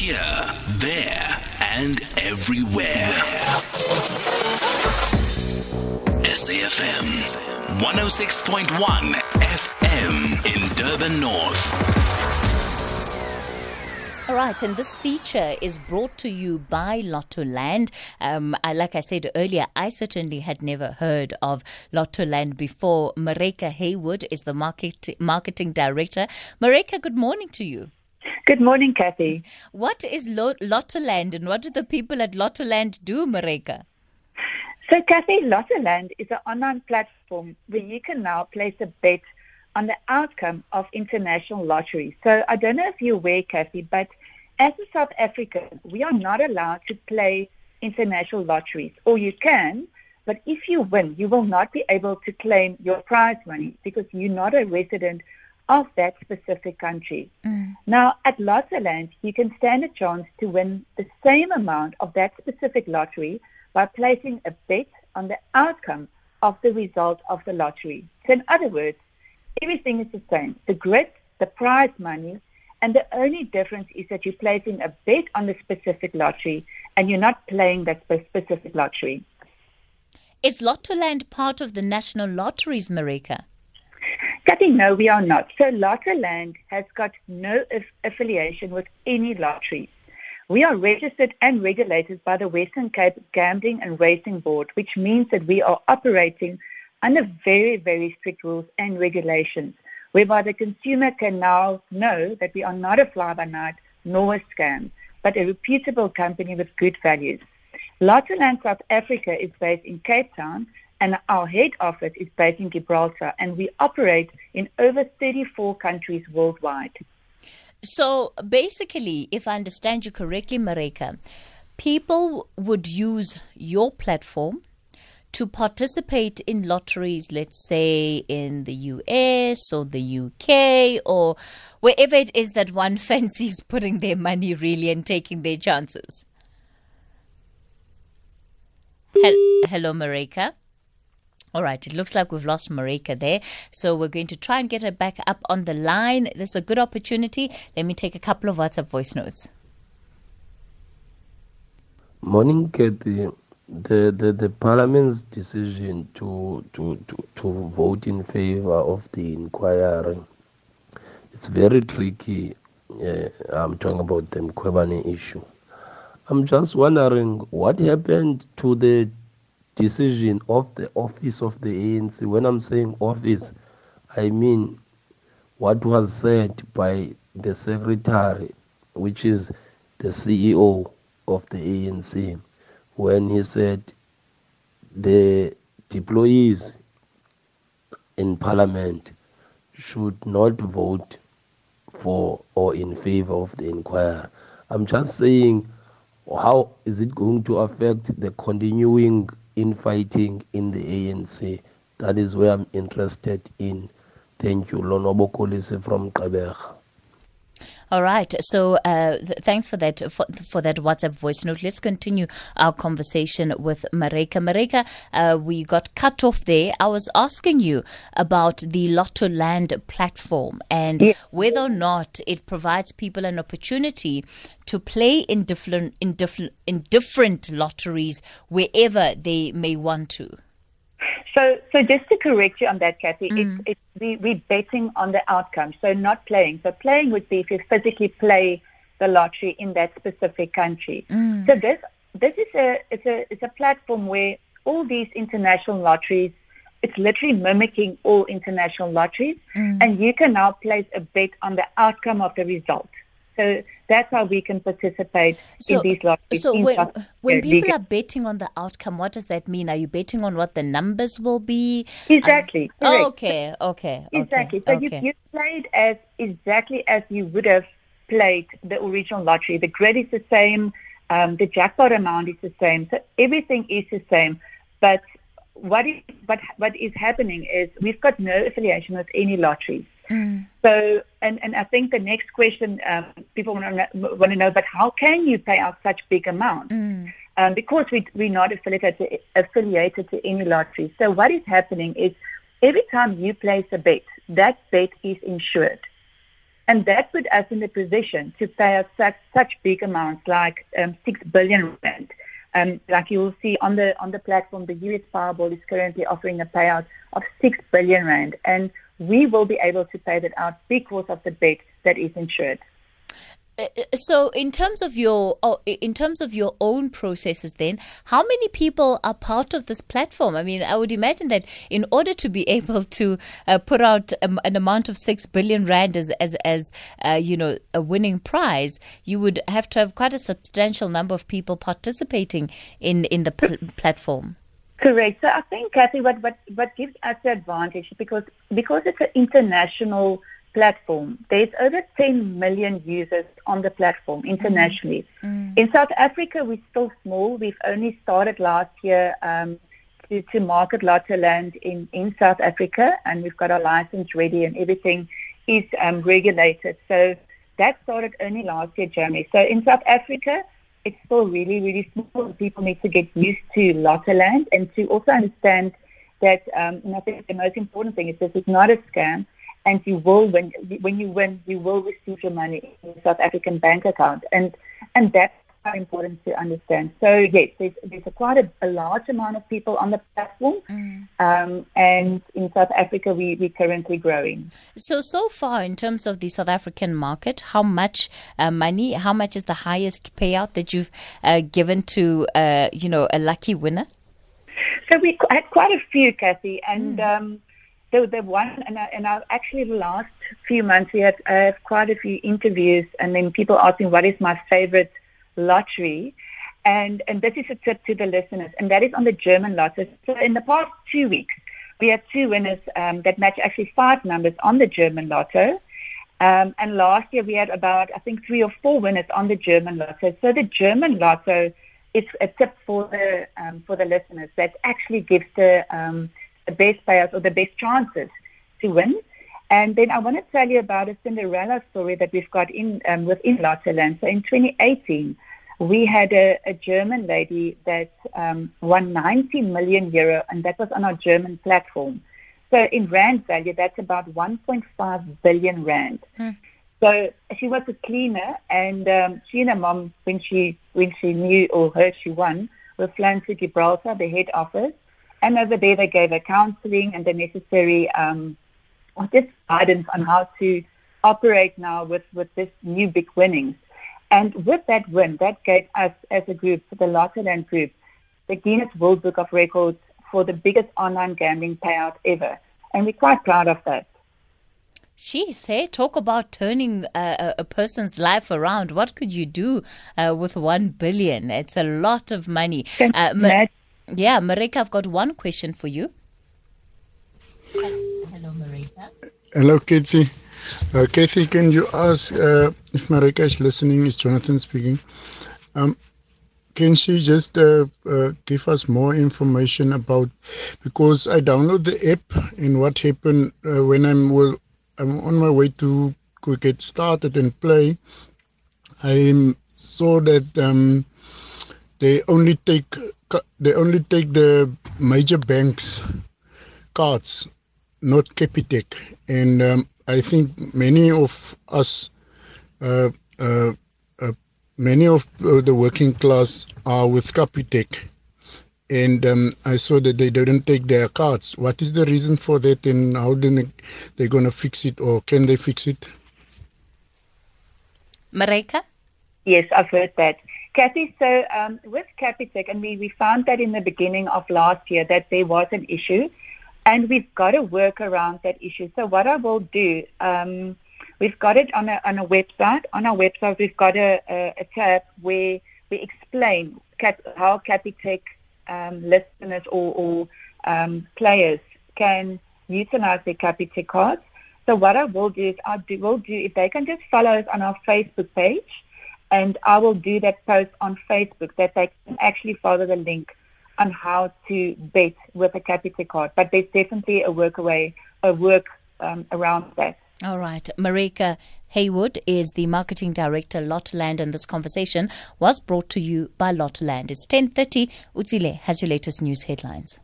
Here, there, and everywhere. SAFM 106.1 FM in Durban North. All right, and this feature is brought to you by Lottoland. Um, I, like I said earlier, I certainly had never heard of Lottoland before. Maryke Haywood is the market, marketing director. Maryke, good morning to you. Good morning, Kathy. What is Lottoland and what do the people at Lottoland do, Maryke? So, Kathy, Lottoland is an online platform where you can now place a bet on the outcome of international lotteries. So I don't know if you're aware, Kathy, but as a South African, we are not allowed to play international lotteries, or you can, but if you win, you will not be able to claim your prize money because you're not a resident of that specific country. Mm. Now, at Lottoland, you can stand a chance to win the same amount of that specific lottery by placing a bet on the outcome of the result of the lottery. So, in other words, everything is the same. The grid, the prize money, and the only difference is that you're placing a bet on the specific lottery and you're not playing that specific lottery. Is Lottoland part of the national lotteries, Maryke? Kathy, no, we are not. So Lottoland has got no affiliation with any lotteries. We are registered and regulated by the Western Cape Gambling and Racing Board, which means that we are operating under very, very strict rules and regulations whereby the consumer can now know that we are not a fly-by-night nor a scam, but a reputable company with good values. Lottoland South Africa is based in Cape Town and our head office is based in Gibraltar and we operate in over 34 countries worldwide. So basically, if I understand you correctly, Maryke, people would use your platform to participate in lotteries, let's say in the US or the UK or wherever it is that one fancies putting their money really and taking their chances? Hello, Maryke. All right, it looks like we've lost Maryke there. So we're going to try and get her back up on the line. This is a good opportunity. Let me take a couple of WhatsApp voice notes. Morning, Kathy the, the, the parliament's decision to, to, to, to vote in favor of the inquiry, it's very tricky. Uh, I'm talking about the Mkhwebane issue. I'm just wondering what happened to the decision of the office of the ANC. When I'm saying office, I mean what was said by the secretary, which is the CEO of the ANC when he said the employees in parliament should not vote for or in favor of the inquiry. I'm just saying, how is it going to affect the continuing infighting in the ANC? That is where I'm interested in. Thank you. Lonobo Kolise from Gqeberha. All right. So uh, th- thanks for that for, for, that WhatsApp voice note. Let's continue our conversation with Maryke. Maryke, uh, we got cut off there. I was asking you about the Lottoland platform and yeah. whether or not it provides people an opportunity to play in different in different in different lotteries wherever they may want to. So, so just to correct you on that, Kathy, mm. it's, it's, we, we're betting on the outcome, so not playing. So playing would be if you physically play the lottery in that specific country. Mm. So this this is a it's a it's a platform where all these international lotteries, it's literally mimicking all international lotteries, mm. and you can now place a bet on the outcome of the result. So that's how we can participate so, in these lotteries. So when, when people are betting on the outcome, what does that mean? Are you betting on what the numbers will be? Exactly. oh, okay, okay. Exactly. Okay, so okay. You, you played as exactly as you would have played the original lottery. The grid is the same. Um, the jackpot amount is the same. So everything is the same. But what is, what, what is happening is we've got no affiliation with any lotteries. Mm. So, and, and I think the next question um, people want to, know, want to know, but how can you pay out such big amounts? Mm. Um, because we, we're not affiliated to, affiliated to any lottery. So what is happening is every time you place a bet, that bet is insured. And that put us in the position to pay out such, such big amounts like um, 6 billion rand. Um, like you will see on the on the platform, the US Powerball is currently offering a payout of 6 billion rand. And we will be able to pay that out because of the bet that is insured. Uh, uh, so in terms of your oh, in terms of your own processes then how many people are part of this platform i mean i would imagine that in order to be able to uh, put out um, an amount of 6 billion rand as as, as uh, you know a winning prize you would have to have quite a substantial number of people participating in in the pl- platform Correct. So I think, Kathy, what, what, what gives us the advantage because because it's an international platform. There's over 10 million users on the platform internationally. Mm. In South Africa, we're still small. We've only started last year um, to, to market Lottoland in, in South Africa, and we've got our license ready and everything is um, regulated. So that started only last year, January. So in South Africa, it's still really, really small. People need to get used to Lottoland and to also understand that, um, and I think the most important thing is this is not a scam and you will when when you win you will receive your money in South African bank account and and that's quite important to understand. So yes, there's there's a quite a, a large amount of people on the platform, mm. um, and in South Africa we we're currently growing. So so far in terms of the South African market, how much uh, money? How much is the highest payout that you've uh, given to uh, you know a lucky winner? So we had quite a few, Kathy, and. Mm. Um, the, the one, and, I, and I, actually the last few months we had uh, quite a few interviews, and then people asking what is my favorite lottery, and and this is a tip to the listeners, and that is on the German lotto. So in the past two weeks, we had two winners um, that match actually five numbers on the German lotto. Um, and last year we had about, I think, three or four winners on the German lotto. So the German lotto is a tip for the um, for the listeners that actually gives the um, the best players or the best chances to win. And then I want to tell you about a Cinderella story that we've got in um, within Lottoland. So in 2018, we had a, a German lady that um, won 90 million euro, and that was on our German platform. So in rand value, that's about 1.5 billion rand. Hmm. So she was a cleaner, and um, she and her mom, when she when she knew or heard she won, were flown to Gibraltar, the head office, and over there, they gave her counseling and the necessary um, just guidance on how to operate now with, with this new big winnings. And with that win, that gave us as a group, the Lottoland group, the Guinness World Book of Records for the biggest online gambling payout ever. And we're quite proud of that. Jeez, hey, talk about turning uh, a person's life around. What could you do uh, with one billion? It's a lot of money. Uh, yeah, Maryke, I've got one question for you. Hello. Kathy. Uh, Kathy, can you ask uh, if Maryke is listening? Is Jonathan speaking? Um, can she just uh, uh, give us more information about because I download the app and what happened uh, when I'm well, I'm on my way to get started and play. I saw that um, they only take they only take the major banks cards, not Capitec, and um, I think many of us, uh, uh, uh, many of uh, the working class are with Capitec, and um, I saw that they didn't take their cards. What is the reason for that, and how they they going to fix it, or can they fix it? Maryke? Yes, I've heard that. Kathy, so um, with Capitec, and we, we found that in the beginning of last year that there was an issue, and we've got to work around that issue. So what I will do, um, we've got it on a, on a website. On our website, we've got a, a, a tab where we explain Cap, how Capitec um, listeners or, or um, players can utilize their Capitec cards. So what I will do is I do, will do if they can just follow us on our Facebook page and I will do that post on Facebook that they can actually follow the link on how to bet with a Capitec card. But there's definitely a work away, a work um, around that. All right. Maryke Haywood is the marketing director, Lottoland, and this conversation was brought to you by Lottoland. It's 10.30. Utsile has your latest news headlines.